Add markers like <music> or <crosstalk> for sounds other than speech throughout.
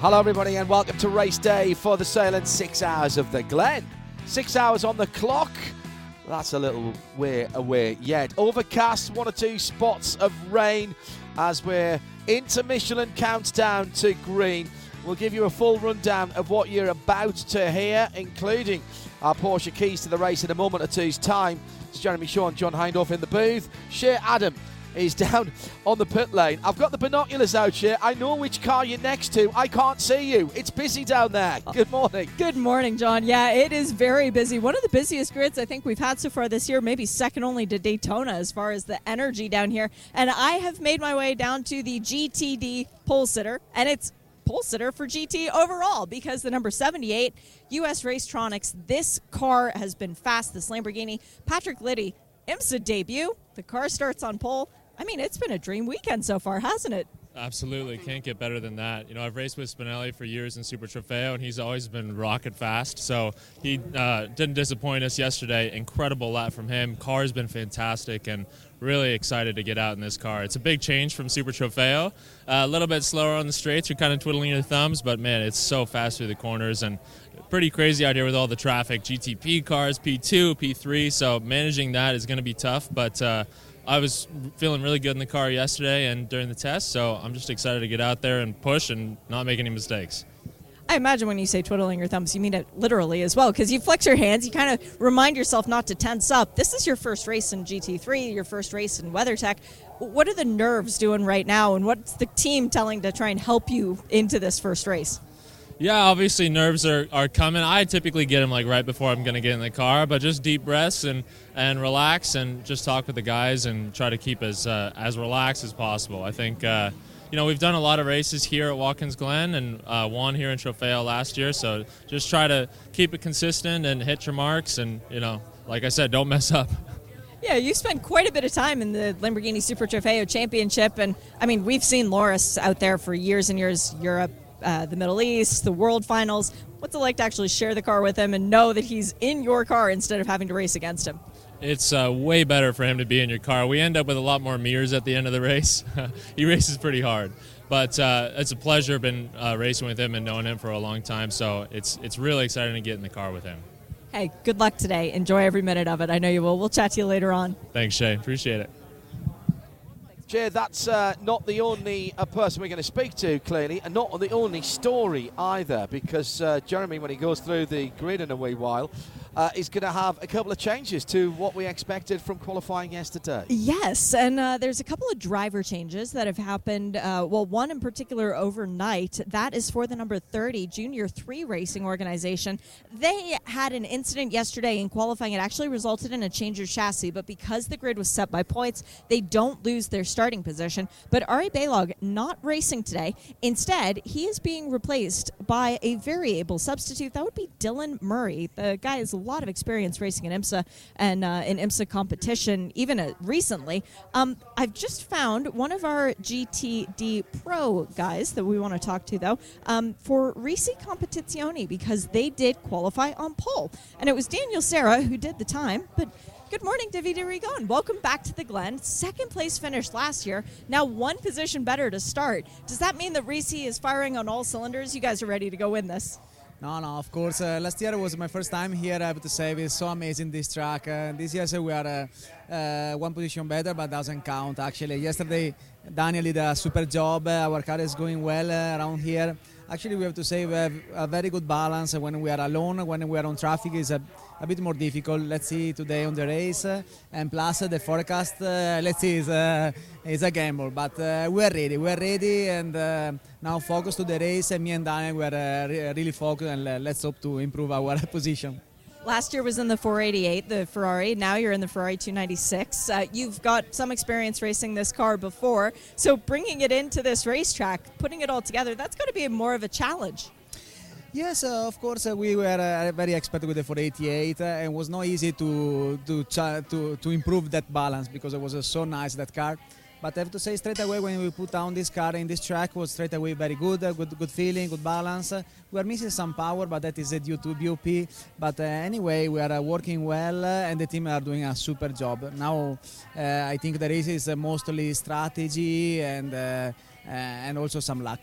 Hello, everybody, and welcome to race day for the Sahlen Six Hours of the Glen. Six hours on the clock. That's a little way away yet. Overcast, one or two spots of rain as we're into Michelin Countdown to Green. We'll give you a full rundown of what you're about to hear, including our Porsche keys to the race in a moment or two's time. It's Jeremy Shaw and John Hindhaugh in the booth. Shea Adam is <laughs> down on the pit lane. I've got the binoculars out here. I know which car you're next to. I can't see you. It's busy down there. <laughs> Good morning. Good morning, John. Yeah, it is very busy. One of the busiest grids I think we've had so far this year, maybe second only to Daytona as far as the energy down here. And I have made my way down to the GTD pole sitter, and it's pole sitter for GT overall because the number 78 US Racetronics, this car has been fast. This Lamborghini, Patrick Liddy, IMSA debut. The car starts on pole. I mean, it's been a dream weekend so far, hasn't it? Absolutely, can't get better than that. You know, I've raced with Spinelli for years in Super Trofeo, and he's always been rocket fast. So he uh, didn't disappoint us yesterday. Incredible lap from him. Car's been fantastic, and really excited to get out in this car. It's a big change from Super Trofeo. Uh, a little bit slower on the straights. You're kind of twiddling your thumbs, but man, it's so fast through the corners and pretty crazy out here with all the traffic. GTP cars, P2, P3. So managing that is going to be tough, but. Uh, I was feeling really good in the car yesterday and during the test, so I'm just excited to get out there and push and not make any mistakes. I imagine when you say twiddling your thumbs, you mean it literally as well, because you flex your hands, you kind of remind yourself not to tense up. This is your first race in GT3, your first race in WeatherTech. What are the nerves doing right now, and what's the team telling to try and help you into this first race? Yeah, obviously nerves are, are coming. I typically get them like right before I'm going to get in the car, but just deep breaths and, and relax and just talk with the guys and try to keep as uh, as relaxed as possible. I think uh, you know we've done a lot of races here at Watkins Glen and uh, won here in Trofeo last year, so just try to keep it consistent and hit your marks and you know like I said, don't mess up. Yeah, you spent quite a bit of time in the Lamborghini Super Trofeo Championship, and I mean, we've seen Loris out there for years and years, Europe, uh, the Middle East, the World Finals. What's it like to actually share the car with him and know that he's in your car instead of having to race against him? It's uh, way better for him to be in your car. We end up with a lot more mirrors at the end of the <laughs> race. <laughs> he races pretty hard, but uh, it's a pleasure been uh, racing with him and knowing him for a long time. So it's it's really exciting to get in the car with him. Hey, good luck today. Enjoy every minute of it. I know you will. We'll chat to you later on. Thanks, Shay. Appreciate it. Jay, that's uh, not the only uh, person we're going to speak to, clearly, and not the only story either, because uh, Jeremy, when he goes through the grid in a wee while, uh, is going to have a couple of changes to what we expected from qualifying yesterday. Yes, and uh, there's a couple of driver changes that have happened. Uh, well, one in particular overnight. That is for the number 30 Junior 3 Racing Organization. They had an incident yesterday in qualifying. It actually resulted in a change of chassis, but because the grid was set by points, they don't lose their starting position. But Ari Balogh not racing today. Instead, he is being replaced by a very able substitute. That would be Dylan Murray. The guy a lot of experience racing in IMSA and uh, in IMSA competition, even uh, recently. Um, I've just found one of our GTD Pro guys that we want to talk to, though, um, for Risi Competizione because they did qualify on pole. And it was Daniel Serra who did the time, but Good morning, David Rigon. Welcome back to the Glen. Second place finish last year. Now one position better to start. Does that mean that Risi is firing on all cylinders? You guys are ready to go win this. No, no, of course. Uh, last year was my first time here. I have to say, it's so amazing this track. Uh, this year so we are uh, uh, one position better, but doesn't count. Actually, yesterday Daniel did a super job. Uh, our car is going well uh, around here. Actually, we have to say we have a very good balance when we are alone. When we are on traffic, is a a bit more difficult. Let's see today on the race, and plus the forecast. Uh, let's see, is uh, is a gamble, but uh, we're ready. We're ready, and now focus to the race. And me and Daniel were re- really focused, and let's hope to improve our <laughs> position. Last year was in the 488, the Ferrari. Now you're in the Ferrari 296. Uh, you've got some experience racing this car before, so bringing it into this racetrack, putting it all together, that's going to be more of a challenge. Yes, uh, of course, uh, we were uh, very expert with the 488, uh, and it was not easy to to, to to improve that balance because it was uh, so nice that car. But I have to say straight away when we put down this car in this track was straight away very good, uh, good good feeling, good balance. We are missing some power, but that is due to BOP. But anyway, we are working well, and the team are doing a super job. Now I think the race is mostly strategy and and also some luck.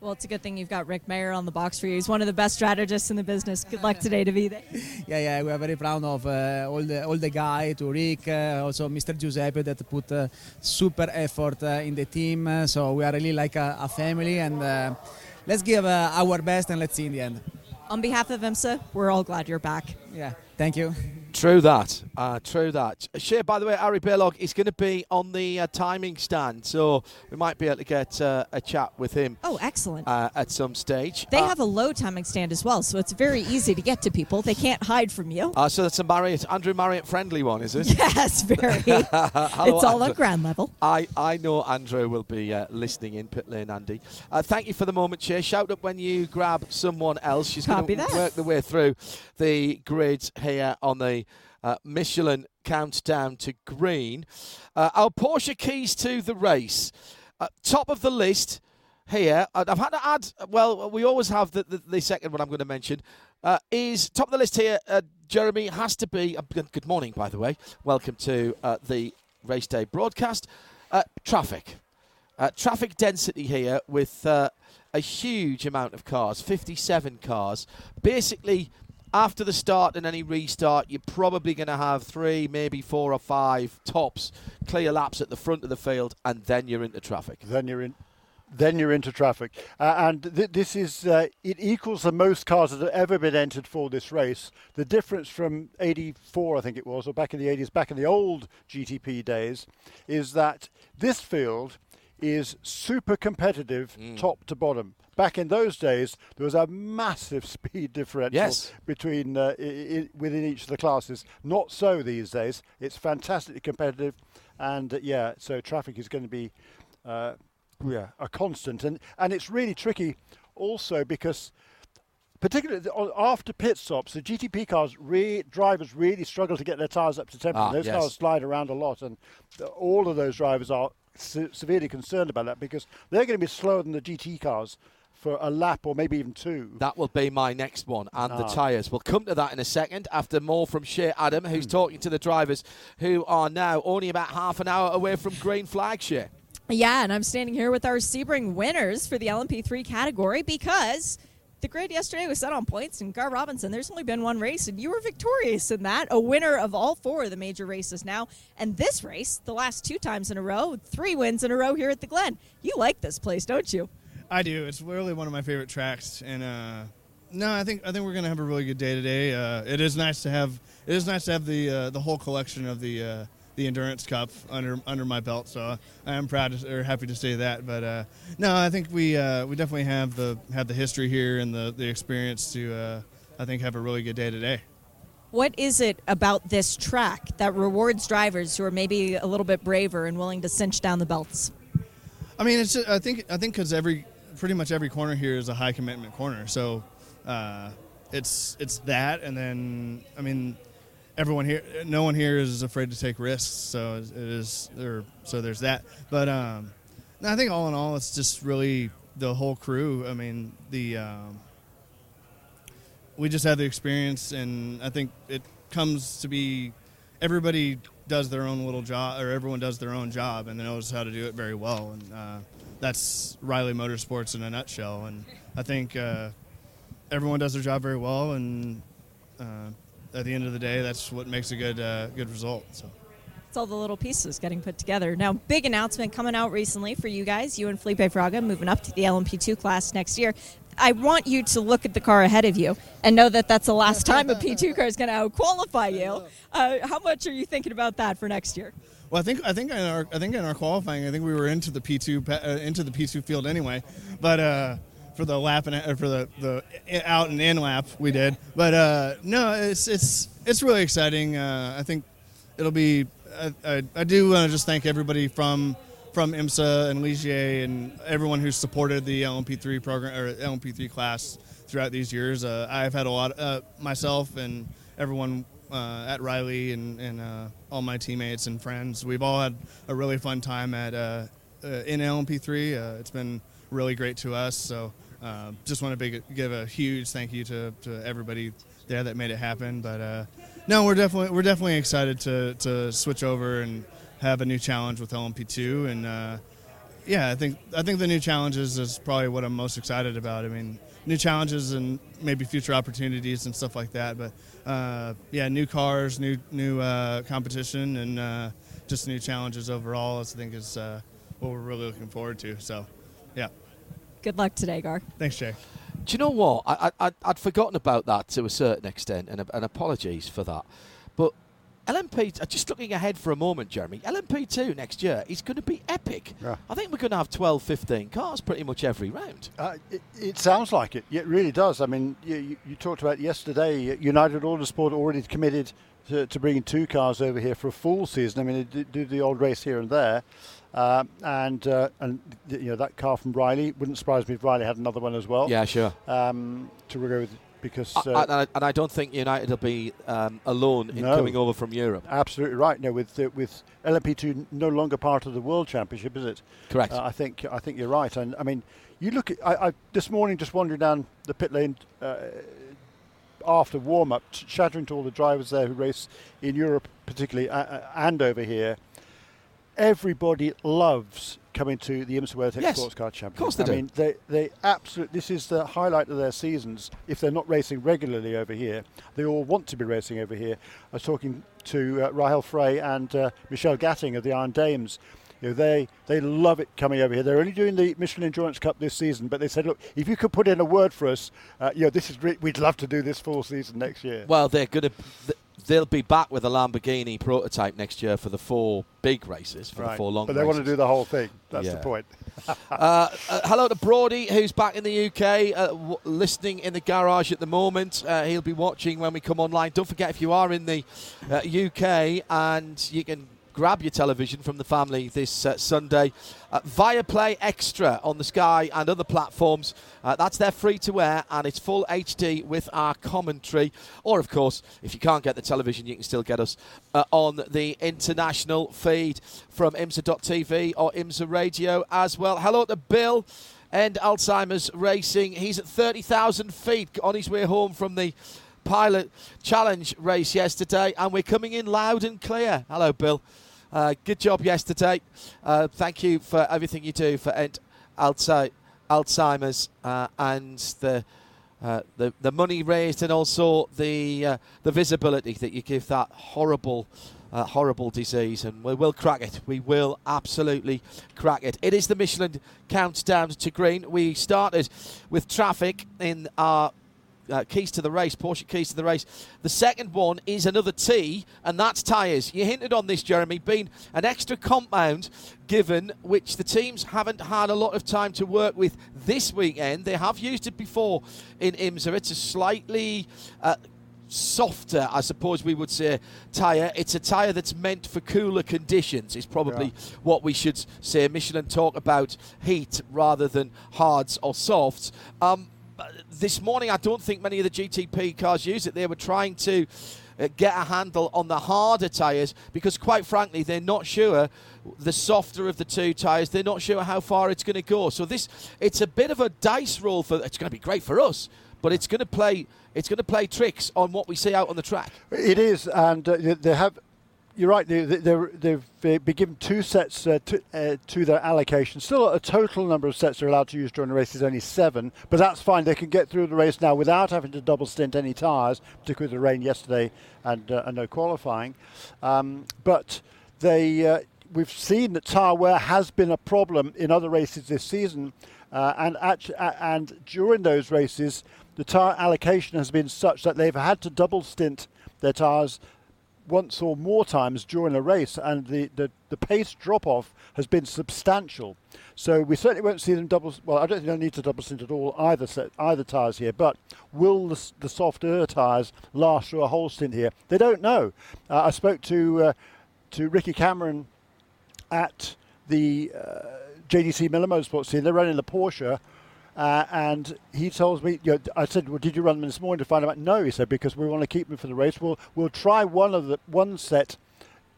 Well, it's a good thing you've got Rick Mayer on the box for you. He's one of the best strategists in the business. Good luck <laughs> today to be there. yeah, yeah, we are very proud of uh, all the all the guy, to Rick, uh, also Mr. Giuseppe that put uh, super effort uh, in the team. Uh, so we are really like a, a family, and uh, let's give uh, our best and let's see in the end. On behalf of IMSA, we're all glad you're back. Yeah, thank you. True that. Uh, true that. Shea, by the way, Harry Balogh is going to be on the uh, timing stand, so we might be able to get uh, a chat with him Oh, excellent. uh, at some stage. They Uh, have a low timing stand as well, so it's very easy to get to people. They can't hide from you. uh, so that's a Marriott, Andrew Marriott friendly one, is it? <laughs> Yes, very. Hello, <laughs> it's all on ground level. I, I know Andrew will be uh, listening in pit lane, Andy. Uh, thank you for the moment, Shea. Shout up when you grab someone else. She's going to work the way through the grids here on the uh, Michelin countdown to green. Uh, our Porsche keys to the race. Uh, top of the list here. I've had to add, well, we always have the, the, the second one I'm going to mention. Uh, is top of the list here, uh, Jeremy, has to be. Uh, good morning, by the way. Welcome to the race day broadcast. Traffic. Traffic density here with a huge amount of cars 57 cars. Basically, after the start and any restart, you're probably going to have three, maybe four or five tops clear laps at the front of the field, and then you're into traffic. then you're in then you're into traffic uh, and th- this is uh, it equals the most cars that have ever been entered for this race the difference from 84 i think it was or back in the 80s back in the old gtp days is that this field is super competitive top to bottom back in those days there was a massive <laughs> speed differential Yes. between uh, i- i- within each of the classes not so these days it's fantastically competitive and uh, yeah so traffic is going to be uh, yeah, a constant, and and it's really tricky, also because particularly after pit stops, the GTP cars, re- drivers really struggle to get their tyres up to temperature. Ah, those yes. cars slide around a lot, and all of those drivers are se- severely concerned about that because they're going to be slower than the GT cars for a lap or maybe even two. That will be my next one, and the Ah. tyres. We'll come to that in a second after more from Shea Adam, who's Hmm. talking to the drivers who are now only about half an hour away from green flag, Shea. Yeah, and I'm standing here with our Sebring winners for the LMP3 category because the grid yesterday was set on points, and Gar Robinson, there's only been one race, and you were victorious in that, a winner of all four of the major races now. And this race, the last two times in a row, three wins in a row here at the Glen. You like this place, don't you? I do. It's really one of my favorite tracks, and uh, no, I think I think we're gonna have a really good day today. Uh, it is nice to have it is nice to have the uh, the whole collection of the uh, the endurance cup under under my belt. So I am proud to, or happy to say that. But uh, no, I think we uh, we definitely have the have the history here and the the experience to uh, I think have a really good day today. What is it about this track that rewards drivers who are maybe a little bit braver and willing to cinch down the belts? I mean, it's. I think. I think because every, pretty much every corner here is a high commitment corner. So, uh, it's it's that, and then I mean, everyone here, no one here is afraid to take risks. So it is there. So there's that. But um, I think all in all, it's just really the whole crew. I mean, the um, we just have the experience, and I think it comes to be everybody does their own little job, or everyone does their own job, and knows how to do it very well, and uh, that's Riley Motorsports in a nutshell. And I think uh, everyone does their job very well, and uh, at the end of the day, that's what makes a good uh, good result. So. It's all the little pieces getting put together. Now, big announcement coming out recently for you guys. You and Felipe Fraga moving up to the LMP2 class next year. I want you to look at the car ahead of you and know that that's the last time a P2 car is going to qualify you. <laughs> Uh, how much are you thinking about that for next year? Well, I think I think in our I think in our qualifying, I think we were into the P2 uh, into the P2 field anyway, but uh, for the lap and uh, for the the out and in lap we did. But uh, no, it's it's it's really exciting. Uh, I think it'll be. I, I, I do want to just thank everybody from from IMSA and Ligier and everyone who supported the LMP3 program or LMP3 class throughout these years. Uh, I've had a lot uh, myself and everyone uh, at Riley and, and uh, all my teammates and friends. We've all had a really fun time at uh, uh, in LMP3. Uh, it's been really great to us. So uh, just want to big, give a huge thank you to, to everybody there that made it happen. But no, we're definitely we're definitely excited to, to switch over and have a new challenge with LMP2 and. yeah, I think I think the new challenges is probably what I'm most excited about. I mean, new challenges and maybe future opportunities and stuff like that. But uh, yeah, new cars, new new uh, competition, and uh, just new challenges overall. I think is uh, what we're really looking forward to. So, yeah. Good luck today, Gar. Thanks, Jay. Do you know what? I, I, I'd forgotten about that to a certain extent, and, and apologies for that. But LMP, uh, just looking ahead for a moment, Jeremy, LMP2 next year is going to be epic. Yeah. I think we're going to have 12, 15 cars pretty much every round. Uh, it, it, sounds like it. It really does. I mean, you, you talked about yesterday, United Autosport already committed to, to, bringing two cars over here for a full season. I mean, do the old race here and there. Uh, and uh, and you know that car from Riley wouldn't surprise me if Riley had another one as well. Yeah, sure. Um, to go with because uh, and, I, and, I, don't think United will be um, alone in no, coming over from Europe. Absolutely right. No, with uh, with LMP2 no longer part of the World Championship, is it? Correct. Uh, I think I think you're right. And I mean, you look at I, I this morning just wandering down the pit lane. Uh, after warm up, shattering to all the drivers there who race in Europe, particularly, and over here, everybody loves coming to the IMSA WeatherTech yes, Sports Car Championship. Of course they I do. mean, they, they absolutely, this is the highlight of their seasons. If they're not racing regularly over here, they all want to be racing over here. I was talking to uh, Rahel Frey and uh, Michelle Gatting of the Iron Dames. You know, they they love it coming over here. They're only doing the Michelin Endurance Cup this season, but they said, look, if you could put in a word for us, uh, you know, this is re- we'd love to do this full season next year. Well, they're going to they'll be back with a Lamborghini prototype next year for the four big races, for right. the four long But they races. want to do the whole thing. That's yeah. the point. <laughs> uh, uh, hello to Brody, who's back in the UK, uh, w- listening in the garage at the moment. Uh, he'll be watching when we come online. Don't forget, if you are in the UK uh, and you can grab your television from the family this uh, Sunday. Uh, Viaplay Extra on the Sky and other platforms. Uh, that's their free to air and it's full HD with our commentary. Or, of course, if you can't get the television, you can still get us uh, on the international feed from IMSA.tv or IMSA Radio as well. Hello to Bill and Alzheimer's Racing. He's at 30,000 feet on his way home from the Pilot Challenge race yesterday, and we're coming in loud and clear. Hello, Bill. Uh, good job yesterday. Uh, thank you for everything you do for End Alzheimer's uh, and the, uh, the the money raised and also the uh, the visibility that you give that horrible. Horrible disease, and we will crack it. We will absolutely crack it. It is the Michelin countdown to green. We started with traffic in our uh, keys to the race, Porsche keys to the race. The second one is another T, and that's tyres. You hinted on this, Jeremy, being an extra compound given, which the teams haven't had a lot of time to work with this weekend. They have used it before in IMSA. It's a slightly. Uh, softer, I suppose we would say, tyre. It's a tyre that's meant for cooler conditions, is probably yeah. what we should say. Michelin talk about heat rather than hards or softs. Um, this morning, I don't think many of the GTP cars use it. They were trying to uh, get a handle on the harder tyres because, quite frankly, they're not sure the softer of the two tyres. They're not sure how far it's going to go. So this, it's a bit of a dice roll for. It's going to be great for us, but it's going to play. It's going to play tricks on what we see out on the track. It is, and uh, they have you're right. They, have been given two sets uh, to, uh, to, their allocation. Still, a total number of sets they're allowed to use during the race is only seven, but that's fine. They can get through the race now without having to double stint any tyres, particularly with the rain yesterday and, uh, and no qualifying. Um, but they, uh, we've seen that tyre wear has been a problem in other races this season. Uh, and, uh, and during those races, the tyre allocation has been such that they've had to double stint their tyres once or more times during a race, and the, the, the pace drop off has been substantial. So we certainly won't see them double. Well, I don't think they'll need to double stint at all either set, either tyres here. But will the, the soft air tyres last through a whole stint here? They don't know. Uh, I spoke to uh, to Ricky Cameron at the uh, JDC Miller Motorsports team. They're running the Porsche. Uh, and he tells me, you know, I said, "Well, did you run them this morning to find out?" No, he said, because we want to keep them for the race. We'll we'll try one of the one set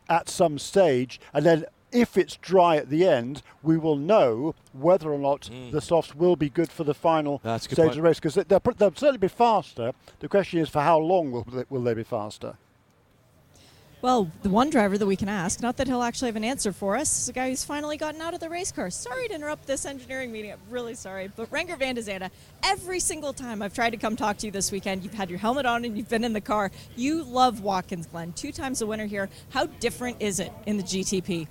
at some stage, and then if it's dry at the end, we will know whether or not the softs will be good for the final stage point. of the race. Because they'll, they'll certainly be faster. The question is, for how long will they, will they be faster? Well, the one driver that we can ask, not that he'll actually have an answer for us, is a guy who's finally gotten out of the race car. Sorry to interrupt this engineering meeting. I'm really sorry. But Renger van der Zande, every single time I've tried to come talk to you this weekend, you've had your helmet on and you've been in the car. You love Watkins Glen. Two times a winner here. How different is it in the GTP?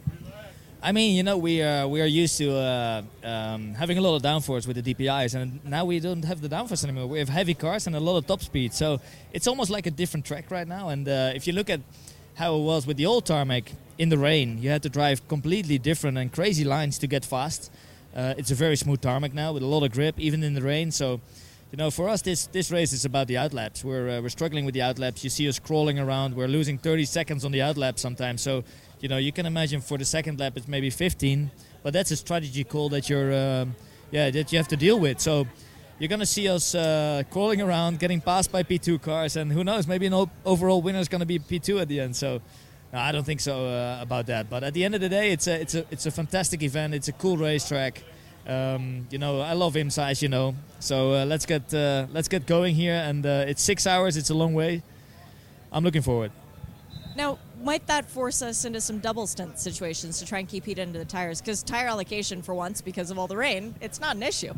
I mean, you know, we are we are used to uh, um, having a lot of downforce with the DPIs, and now we don't have the downforce anymore. We have heavy cars and a lot of top speed, so it's almost like a different track right now. And uh, if you look at how it was with the old tarmac in the rain, you had to drive completely different and crazy lines to get fast. Uh, it's a very smooth tarmac now with a lot of grip, even in the rain. So, you know, for us, this this race is about the outlaps. We're uh, we're struggling with the outlaps. You see us crawling around. We're losing 30 seconds on the outlap sometimes. So, you know, you can imagine for the second lap it's maybe 15, but that's a strategy call that you're, um, yeah, that you have to deal with. So. You're gonna see us uh, crawling around, getting passed by P2 cars, and who knows, maybe an overall winner is gonna be P2 at the end. So, no, I don't think so uh, about that. But at the end of the day, it's a it's a it's a fantastic event. It's a cool racetrack. Um, you know, I love IMSA, as you know. So uh, let's get uh, let's get going here. And uh, it's six hours. It's a long way. I'm looking forward. Now, might that force us into some double stint situations to try and keep heat into the tires? Because tire allocation, for once, because of all the rain, it's not an issue.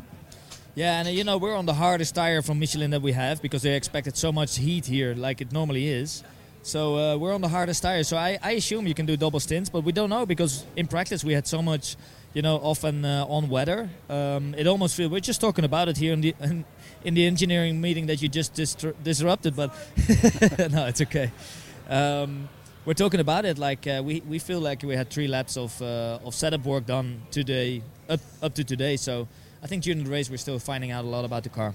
Yeah, and uh, you know we're on the hardest tire from Michelin that we have because they expected so much heat here, like it normally is. So uh, we're on the hardest tire. So I, I assume you can do double stints, but we don't know because in practice we had so much, you know, often uh, on weather. Um, it almost feels we're just talking about it here in the in, in the engineering meeting that you just disrupted, but <laughs> no, it's okay. Um, we're talking about it like uh, we, we feel like we had three laps of uh, of setup work done today up up to today. So I think during the race we're still finding out a lot about the car.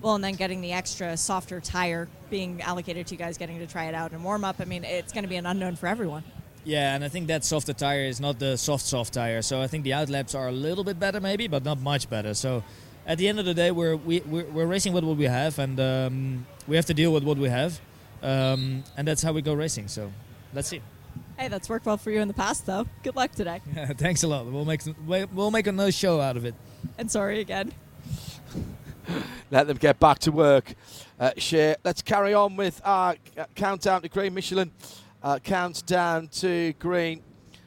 Well, and then getting the extra softer tire being allocated to you guys, getting to try it out and warm up. I mean, it's going to be an unknown for everyone. Yeah, and I think that softer tire is not the soft soft tire. So I think the outlaps are a little bit better maybe, but not much better. So at the end of the day, we're we, we're, we're racing with what we have, and um, we have to deal with what we have, um, and that's how we go racing. So let's see. Hey, that's worked well for you in the past, though. Good luck today. <laughs> Thanks a lot. We'll make some, we'll make a nice show out of it. And sorry again. Let them get back to work. Uh, Shea, let's carry on with our countdown to green. Michelin uh, counts down to green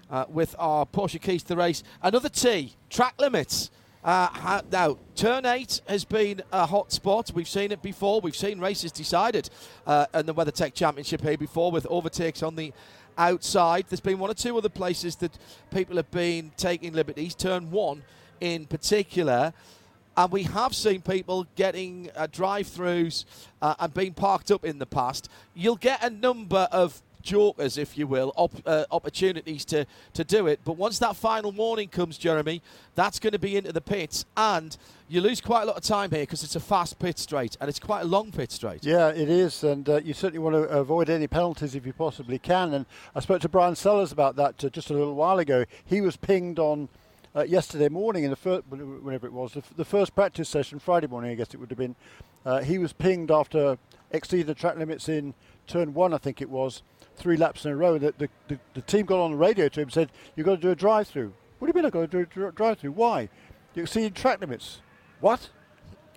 uh, with our Porsche keys to the race. Another T, track limits. Uh, now, turn eight has been a hot spot. We've seen it before. We've seen races decided uh, in the WeatherTech Championship here before with overtakes on the outside. There's been one or two other places that people have been taking liberties. Turn one in particular. And we have seen people getting uh, drive-throughs uh, and being parked up in the past. You'll get a number of jokers, if you will, op- uh, opportunities to, to do it. But once that final warning comes, Jeremy, that's going to be into the pits. And you lose quite a lot of time here because it's a fast pit straight and it's quite a long pit straight. Yeah, it is, and uh, you certainly want to avoid any penalties if you possibly can. And I spoke to Brian Sellers about that uh, just a little while ago. He was pinged on uh, yesterday morning in the first, whenever it was, the, f- the first practice session, Friday morning, I guess it would have been. Uh, he was pinged after exceeding the track limits in turn one, I think it was, three laps in a row. That the, the, the team got on the radio to him and said, "You've got to do a drive-through." What do you mean I've got to do a drive-through? Why? You exceeded track limits. What?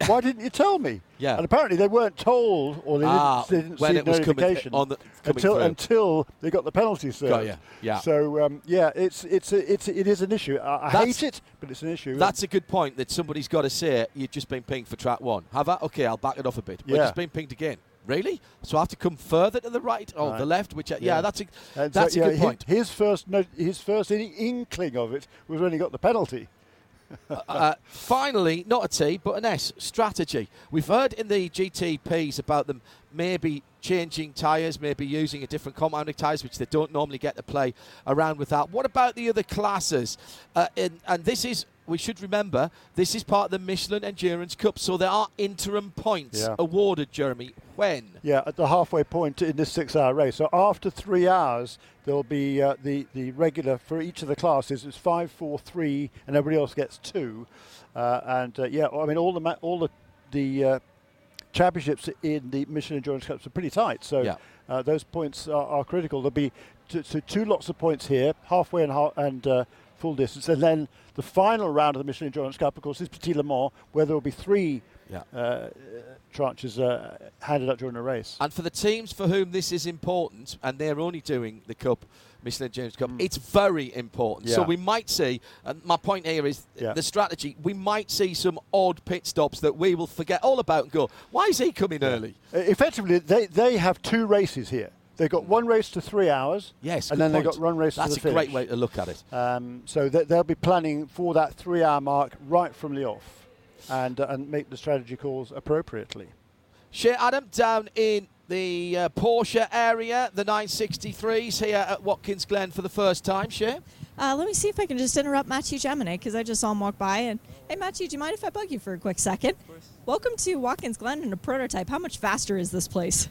<laughs> Why didn't you tell me? Yeah. And apparently they weren't told, or they Ah, didn't, they didn't when see it notification on the- until through. until they got the penalty served. Got yeah. So um, yeah, it's it's a, it's it is an issue. I, I hate it, but it's an issue. That's a good point that somebody's got to say you've just been pinged for track one. Have I? Okay, I'll back it off a bit. We've Yeah. just been pinged again. Really? So I have to come further to the right or Right. the left? Which I, yeah. Yeah. that's a And so, that's yeah, a good point. His first no, his first inkling of it was when he got the penalty. Uh, uh, finally, not a T, but an S, strategy. We've heard in the GTPs about them maybe changing tyres, maybe using a different compounding tyres, which they don't normally get to play around with that. What about the other classes? Uh, in, and this is we should remember this is part of the Michelin Endurance Cup, so there are interim points Yeah. awarded, Jeremy. When? Yeah, at the halfway point in this six-hour race. So after three hours, there'll be uh, the the regular for each of the classes. It's five, four, three, and everybody else gets two. Uh, and uh, yeah, I mean all the ma- all the the uh, championships in the Michelin Endurance Cups are pretty tight. So Yeah. uh, those points are, are critical. There'll be t- so two lots of points here, halfway and ha- and uh, full distance, and then the final round of the Michelin Endurance Cup, of course, is Petit Le Mans, where there will be three. Yeah. Uh, tranches uh, handed out during the race. And for the teams for whom this is important, and they're only doing the Cup, Michelin James Cup, it's very important. So we might see, and my point here is Yeah. the strategy, we might see some odd pit stops that we will forget all about and go, why is he coming early? Uh, Effectively, they, they have two races here. They've got one race to three hours. Yes, and good then they've got one race That's to the a great way to look at it. Um, so they, they'll be planning for that three-hour mark right from the off, and uh, and make the strategy calls appropriately. Shea Adam down in the uh, Porsche area, the 963s here at Watkins Glen for the first time. Shea. Uh, let me see if I can just interrupt Matthew Jaminet because I just saw him walk by. And hey, Matthew, do you mind if I bug you for a quick second? Welcome to Watkins Glen and a prototype. How much faster is this place?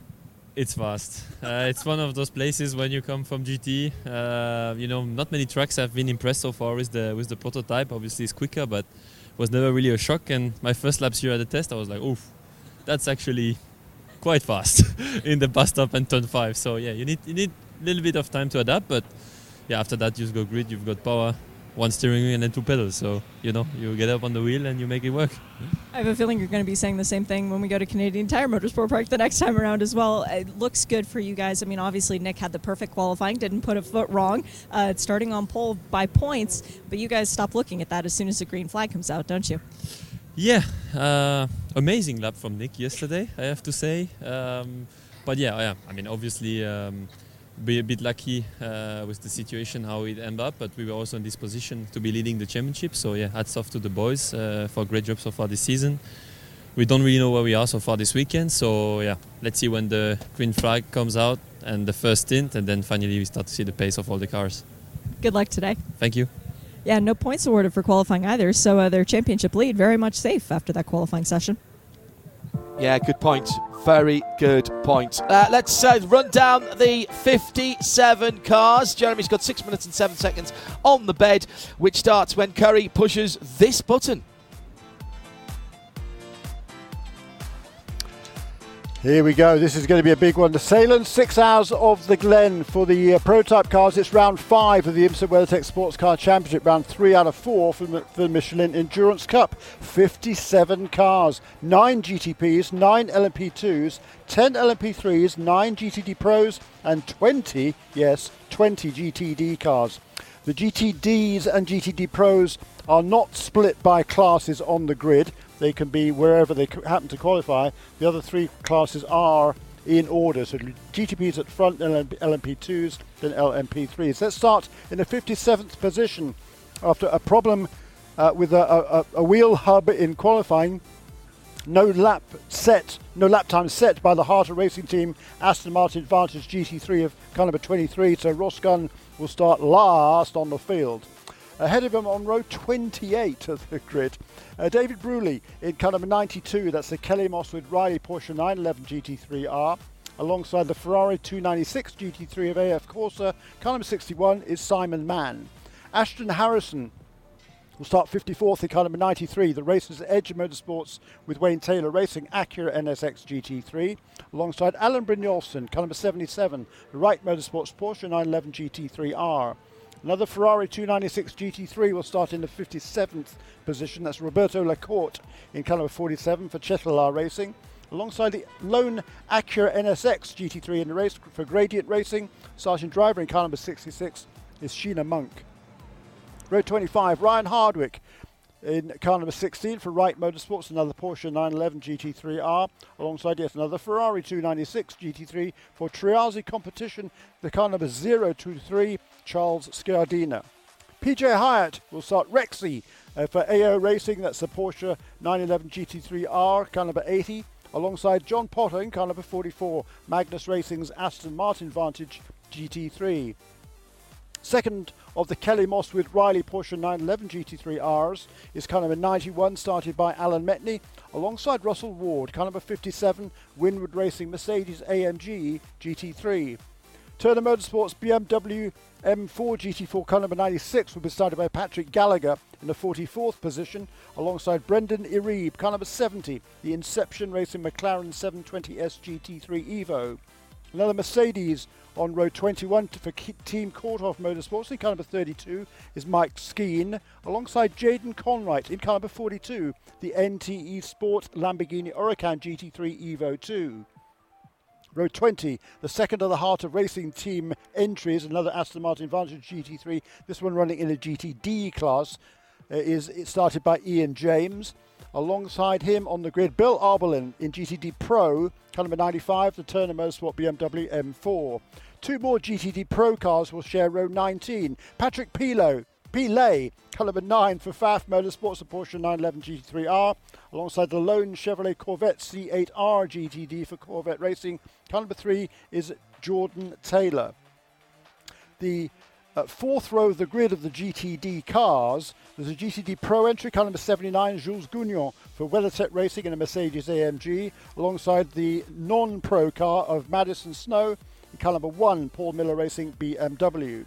It's fast. Uh, it's one of those places when you come from GT. Uh, you know, not many trucks have been impressed so far with the with the prototype. Obviously, it's quicker, but was never really a shock. And my first laps here at the test, I was like, "Oof, that's actually quite fast <laughs> in the bus stop and turn five." So yeah, you need you need a little bit of time to adapt, but yeah, after that you just go grid. You've got power, one steering wheel and then two pedals. So you know, you get up on the wheel and you make it work. I have a feeling you're going to be saying the same thing when we go to Canadian Tire Motorsport Park the next time around as well. It looks good for you guys. I mean, obviously, Nick had the perfect qualifying, didn't put a foot wrong, uh, starting on pole by points, but you guys stop looking at that as soon as the green flag comes out, don't you? Yeah, uh, amazing lap from Nick yesterday, I have to say. Um, but yeah, yeah, I mean, obviously, um, be a bit lucky uh, with the situation how it ended up, but we were also in this position to be leading the championship. So yeah, hats off to the boys uh, for a great job so far this season. We don't really know where we are so far this weekend, so yeah, let's see when the green flag comes out and the first stint, and then finally we start to see the pace of all the cars. Good luck today. Thank you. Yeah, no points awarded for qualifying either, so uh, their championship lead very much safe after that qualifying session. Yeah, good point. Very good point. Uh, let's uh, run down the 57 cars. Jeremy's got six minutes and seven seconds on the bed, which starts when Curry pushes this button. Here we go. This is going to be a big one. The Sahlen Six Hours of the Glen for the uh, prototype cars. It's round five of the IMSA WeatherTech Sports Car Championship. Round three out of four for, the- for the Michelin Endurance Cup. 57 cars, nine GTPs, nine LMP2s, 10 LMP3s, nine GTD Pros, and 20, yes, 20 GTD cars. The GTDs and GTD Pros are not split by classes on the grid. They can be wherever they happen to qualify. The other three classes are in order. So GTPs at front, then LMP2s, then LMP3s. Let's start in the 57th position after a problem uh, with a, a, a- wheel hub in qualifying no lap set, no lap time set by the Heart of Racing Team Aston Martin Advantage GT3 of car number 23. So Ross Gunn will start last on the field. Ahead of him on row 28 of the grid, uh, David Bruley in car number 92. That's the Kelly Moss with Riley Porsche 911 GT3R. Alongside the Ferrari 296 GT3 of AF Corse, car number 61 is Simon Mann. Ashton Harrison will start 54th in car number 93. The race is at Edge Motorsports with Wayne Taylor racing Acura NSX GT3 alongside Alan Brynjolfsson, car number 77, Wright Motorsports Porsche 911 GT3R. Another Ferrari 296 GT3 will start in the 57th position. That's Roberto Lacorte in car number 47 for Cetilar Racing. Alongside the lone Acura NSX GT3 in the race for Gradient Racing, Sergeant Driver in car number 66 is Sheena Monk. Road 25, Ryan Hardwick in car number 16 for Wright Motorsports, another Porsche 911 GT3R, alongside yet another Ferrari 296 GT3 for Triarsi Competition, the car number 023, Charles Scardina. PJ Hyatt will start Rexy Uh, for AO Racing, that's the Porsche 911 GT3R, car number 80, alongside John Potter in car number 44, Magnus Racing's Aston Martin Vantage GT3. Second of the Kelly Moss with Riley Porsche 911 GT3Rs is car number 91, started by Alan Metni, alongside Russell Ward, car number 57, Winward Racing Mercedes AMG GT3. Turner Motorsports BMW M4 GT4 car number 96 will be started by Patrick Gallagher in the 44th position, alongside Brendan Iribe, car number 70, the Inception Racing McLaren 720S GT3 Evo. Another Mercedes on row 21 for Team Korthoff Motorsports in car number 32 is Mike Skeen, alongside Jaden Conwright in car number 42, the NTE Sport Lamborghini Huracan GT3 Evo 2. Row 20, the second of the Heart of Racing team entries, another Aston Martin Vantage GT3, this one running in a GTD class, uh, is it started by Ian James. Alongside him on the grid, Bill Auberlen in GTD Pro, car number 95, the Turner Motorsport BMW M4. Two more GTD Pro cars will share row 19. Patrick Pilo Pilet, car number 9 for Pfaff Motorsports, the Porsche 911 GT3R, alongside the lone Chevrolet Corvette C8R GTD for Corvette Racing. Car number 3 is Jordan Taylor. The uh, fourth row of the grid of the GTD cars, there's a GTD Pro entry, car number 79, Jules Gounon for WeatherTech Racing in a Mercedes AMG, alongside the non-pro car of Madison Snow, car number 1, Paul Miller Racing BMW.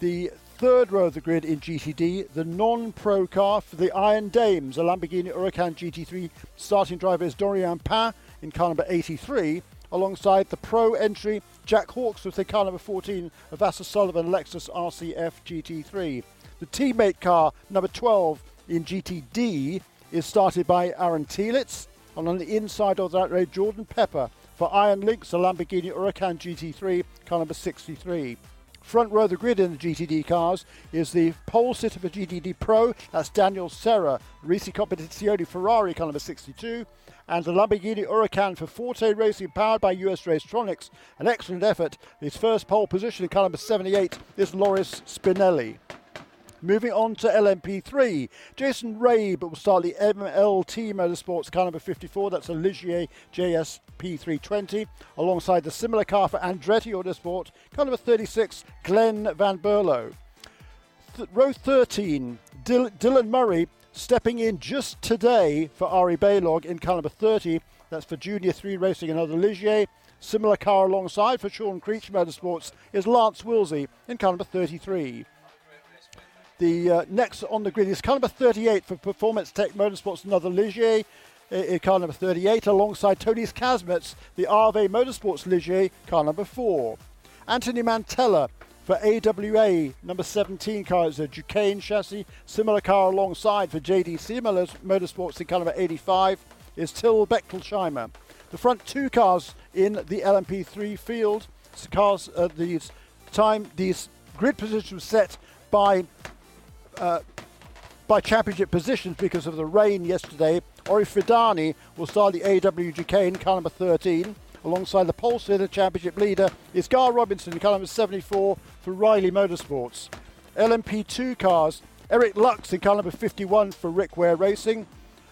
The third row of the grid in GTD, the non-pro car for the Iron Dames, a Lamborghini Huracan GT3 starting driver is Doriane Pin in car number 83, alongside the pro entry Jack Hawks with the car number 14 of Vasser Sullivan Lexus RCF GT3. The teammate car number 12 in GTD is started by Aaron Telitz, and on the inside of that row Jordan Pepper for Iron Lynx, a Lamborghini Huracan GT3, car number 63. Front row of the grid in the GTD cars is the pole sitter for GTD Pro. That's Daniel Serra, Risi Competizione Ferrari car number 62. And the Lamborghini Huracan for Forte Racing, powered by US Racetronics. An excellent effort. His first pole position in car number 78 is Loris Spinelli. Moving on to LMP3, Jason Rabe will start the MLT Motorsports car number 54. That's a Ligier JS P320, alongside the similar car for Andretti Autosport, car number 36, Glenn Van Berlo. Th- row 13, Dil- Dylan Murray stepping in just today for Ari Balogh in car number 30. That's for Junior 3 Racing, another Ligier. Similar car alongside for Sean Creech Motorsports is Lance Wilsey in car number 33. The uh, next on the grid is car number 38 for Performance Tech Motorsports, another Ligier. Uh, car number 38, alongside Tõnis Kasemets, the RV Motorsports Ligier, car number 4. Anthony Mantella for AWA, number 17 car is a Duqueine chassis. Similar car alongside for JDC Motorsports in car number 85 is Till Bechtelsheimer. The front two cars in the LMP3 field, cars, uh, these time, these grid positions set by uh, by championship positions because of the rain yesterday. Orey Fidani will start the AWGK in car number 13. Alongside the pole sitter championship leader is Gar Robinson in car number 74 for Riley Motorsports. LMP2 cars, Eric Lux in car number 51 for Rick Ware Racing.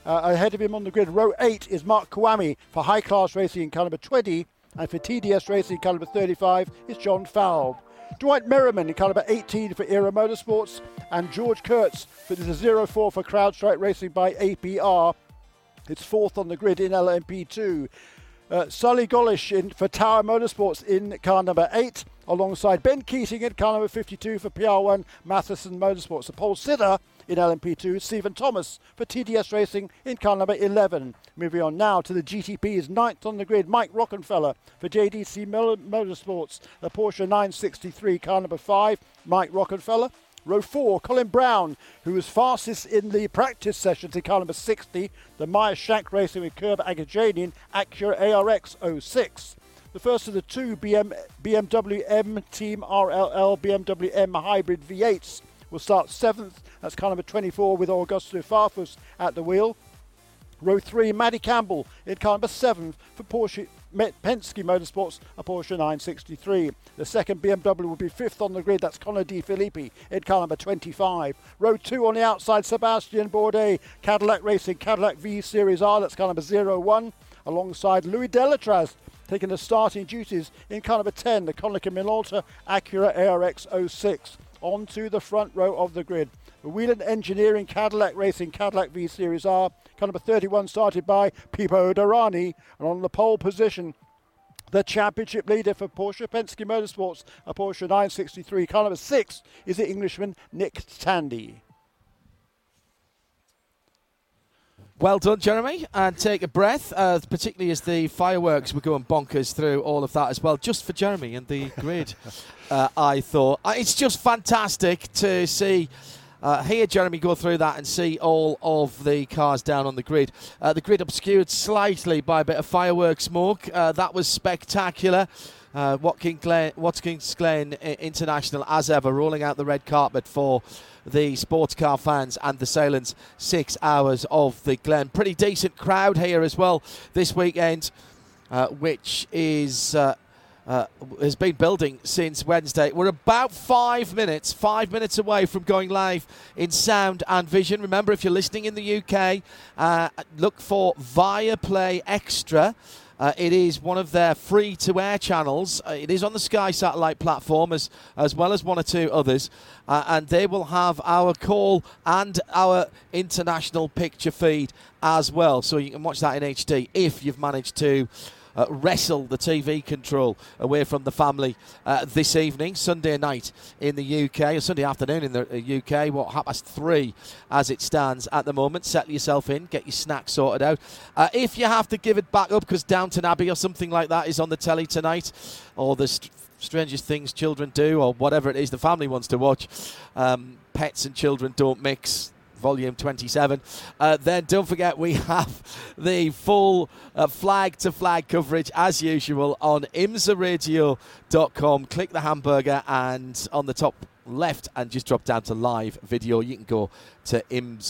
Uh, ahead of him on the grid, row 8 is Mark Kvamme for High Class Racing in car number 20. And for TDS Racing, in car number 35 is John Fowl. Dwight Merriman in car number 18 for Era Motorsports, and George Kurtz for the 04 for CrowdStrike Racing by APR. It's fourth on the grid in LMP2. Uh, Sully Golish in for Tower Motorsports in car number 8, alongside Ben Keating in car number 52 for PR1 Mathiasen Motorsports. The pole sitter in LMP2, Stephen Thomas for TDS Racing in car number 11. Moving on now to the GTP's ninth on the grid, Mike Rockenfeller for JDC Motorsports, the Porsche 963 car number 5, Mike Rockenfeller. Row 4, Colin Braun, who was fastest in the practice sessions in car number 60, the Meyer Shank Racing with Curb Agajanian Acura ARX 06. The first of the two BM, BMW M Team RLL BMW M Hybrid V8s will start seventh. That's car number 24 with Augusto Farfus at the wheel. Row 3, Maddie Campbell in car number 7 for Porsche Met Penske Motorsports, a Porsche 963. The second BMW will be fifth on the grid. That's Connor De Phillippi in car number 25. Row two on the outside, Sebastian Bourdais, Cadillac Racing, Cadillac V Series R. That's car number 01. Alongside Louis Delétraz, taking the starting duties in car number 10, the Konica Minolta Acura ARX 06. Onto the front row of the grid. Whelen Engineering Cadillac Racing Cadillac V Series R. Car number 31 started by Pipo Derani. And on the pole position, the championship leader for Porsche Penske Motorsports, a Porsche 963. Car number 6 is the Englishman Nick Tandy. Well done, Jeremy. And take a breath, uh, particularly as the fireworks were going bonkers through all of that as well, just for Jeremy and the grid. <laughs> uh, I thought uh, it's just fantastic to see. Uh, hear Jeremy go through that and see all of the cars down on the grid. Uh, the grid obscured slightly by a bit of fireworks smoke. Uh, that was spectacular. Watkins Glen, Watkins Glen International, as ever, rolling out the red carpet for the sports car fans and the Sahlen's six hours of the Glen. Pretty decent crowd here as well this weekend, uh, which is. Uh, uh, has been building since Wednesday. We're about five minutes, five minutes away from going live in sound and vision. Remember, if you're listening in the UK, uh, look for Viaplay Extra. Uh, it is one of their free to air channels. Uh, it is on the Sky satellite platform as, as well as one or two others. Uh, and they will have our call and our international picture feed as well. So you can watch that in HD if you've managed to uh, wrestle the TV control away from the family uh, this evening, Sunday night in the UK, or Sunday afternoon in the UK, what, half past three as it stands at the moment. Settle yourself in, get your snacks sorted out. Uh, if you have to give it back up because Downton Abbey or something like that is on the telly tonight, or the st- strangest things children do, or whatever it is the family wants to watch, um, pets and children don't mix volume 27. Uh, then don't forget we <laughs> have the full uh, flag to flag coverage as usual on imsaradio.com. Click the hamburger and on the top left and just drop down to live video. You can go to imsa.tv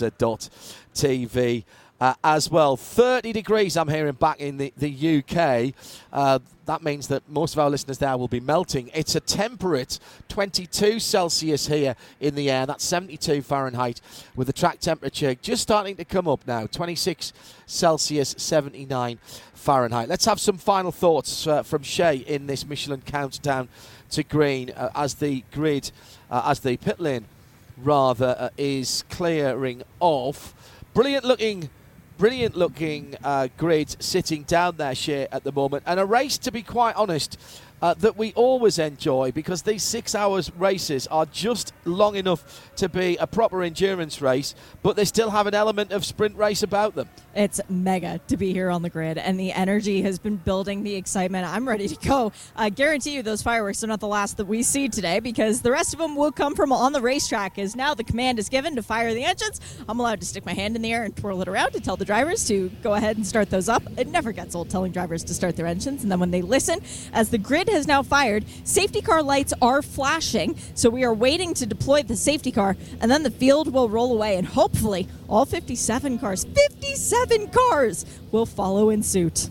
uh, as well. 30 degrees, I'm hearing back in the, the UK. Uh, that means that most of our listeners there will be melting. It's a temperate 22 Celsius here in the air. That's 72 Fahrenheit, with the track temperature just starting to come up now 26 Celsius, 79 Fahrenheit. Let's have some final thoughts uh, from Shea in this Michelin countdown to green uh, as the grid, uh, as the pit lane rather, uh, is clearing off. Brilliant looking brilliant looking uh, grid sitting down there, Shea, at the moment. And a race, to be quite honest, uh, that we always enjoy because these six hours races are just long enough to be a proper endurance race, but they still have an element of sprint race about them. It's mega to be here on the grid, and the energy has been building the excitement. I'm ready to go. I guarantee you those fireworks are not the last that we see today because the rest of them will come from on the racetrack. As now the command is given to fire the engines, I'm allowed to stick my hand in the air and twirl it around to tell the drivers to go ahead and start those up. It never gets old telling drivers to start their engines, and then when they listen, as the grid has now fired. Safety car lights are flashing, so we are waiting to deploy the safety car, and then the field will roll away, and hopefully, all 57 cars, 57 cars, will follow in suit.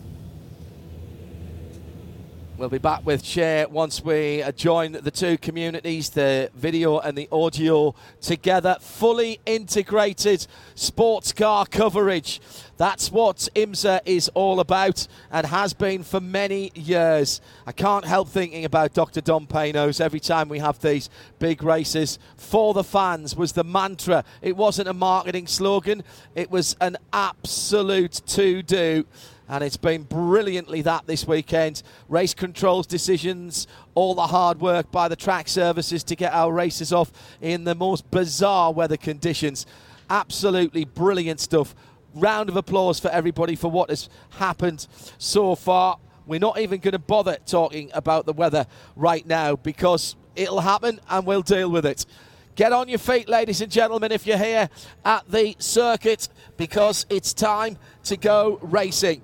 We'll be back with Shea once we uh, join the two communities, the video and the audio together. Fully integrated sports car coverage. That's what IMSA is all about and has been for many years. I can't help thinking about Dr. Don Panoz every time we have these big races. For the fans was the mantra. It wasn't a marketing slogan, it was an absolute to do and it's been brilliantly that this weekend. Race controls decisions, all the hard work by the track services to get our races off in the most bizarre weather conditions. Absolutely brilliant stuff. Round of applause for everybody for what has happened so far. We're not even going to bother talking about the weather right now because it'll happen and we'll deal with it. Get on your feet, ladies and gentlemen, if you're here at the circuit because it's time to go racing.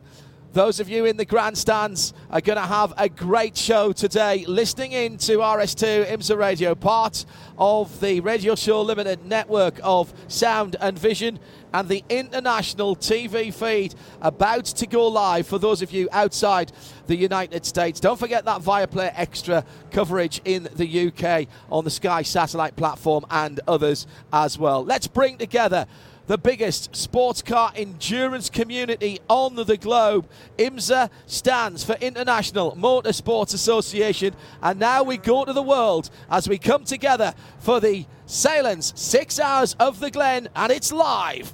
Those of you in the grandstands are going to have a great show today, listening in to RS2 IMSA Radio, part of the Radio Show Limited network of sound and vision and the international TV feed about to go live for those of you outside the United States. Don't forget that Viaplay Extra coverage in the UK on the Sky satellite platform and others as well. Let's bring together the biggest sports car endurance community on the globe. IMSA stands for International Motorsports Association. And now we go to the world as we come together for the Sahlen's Six Hours of the Glen, and it's live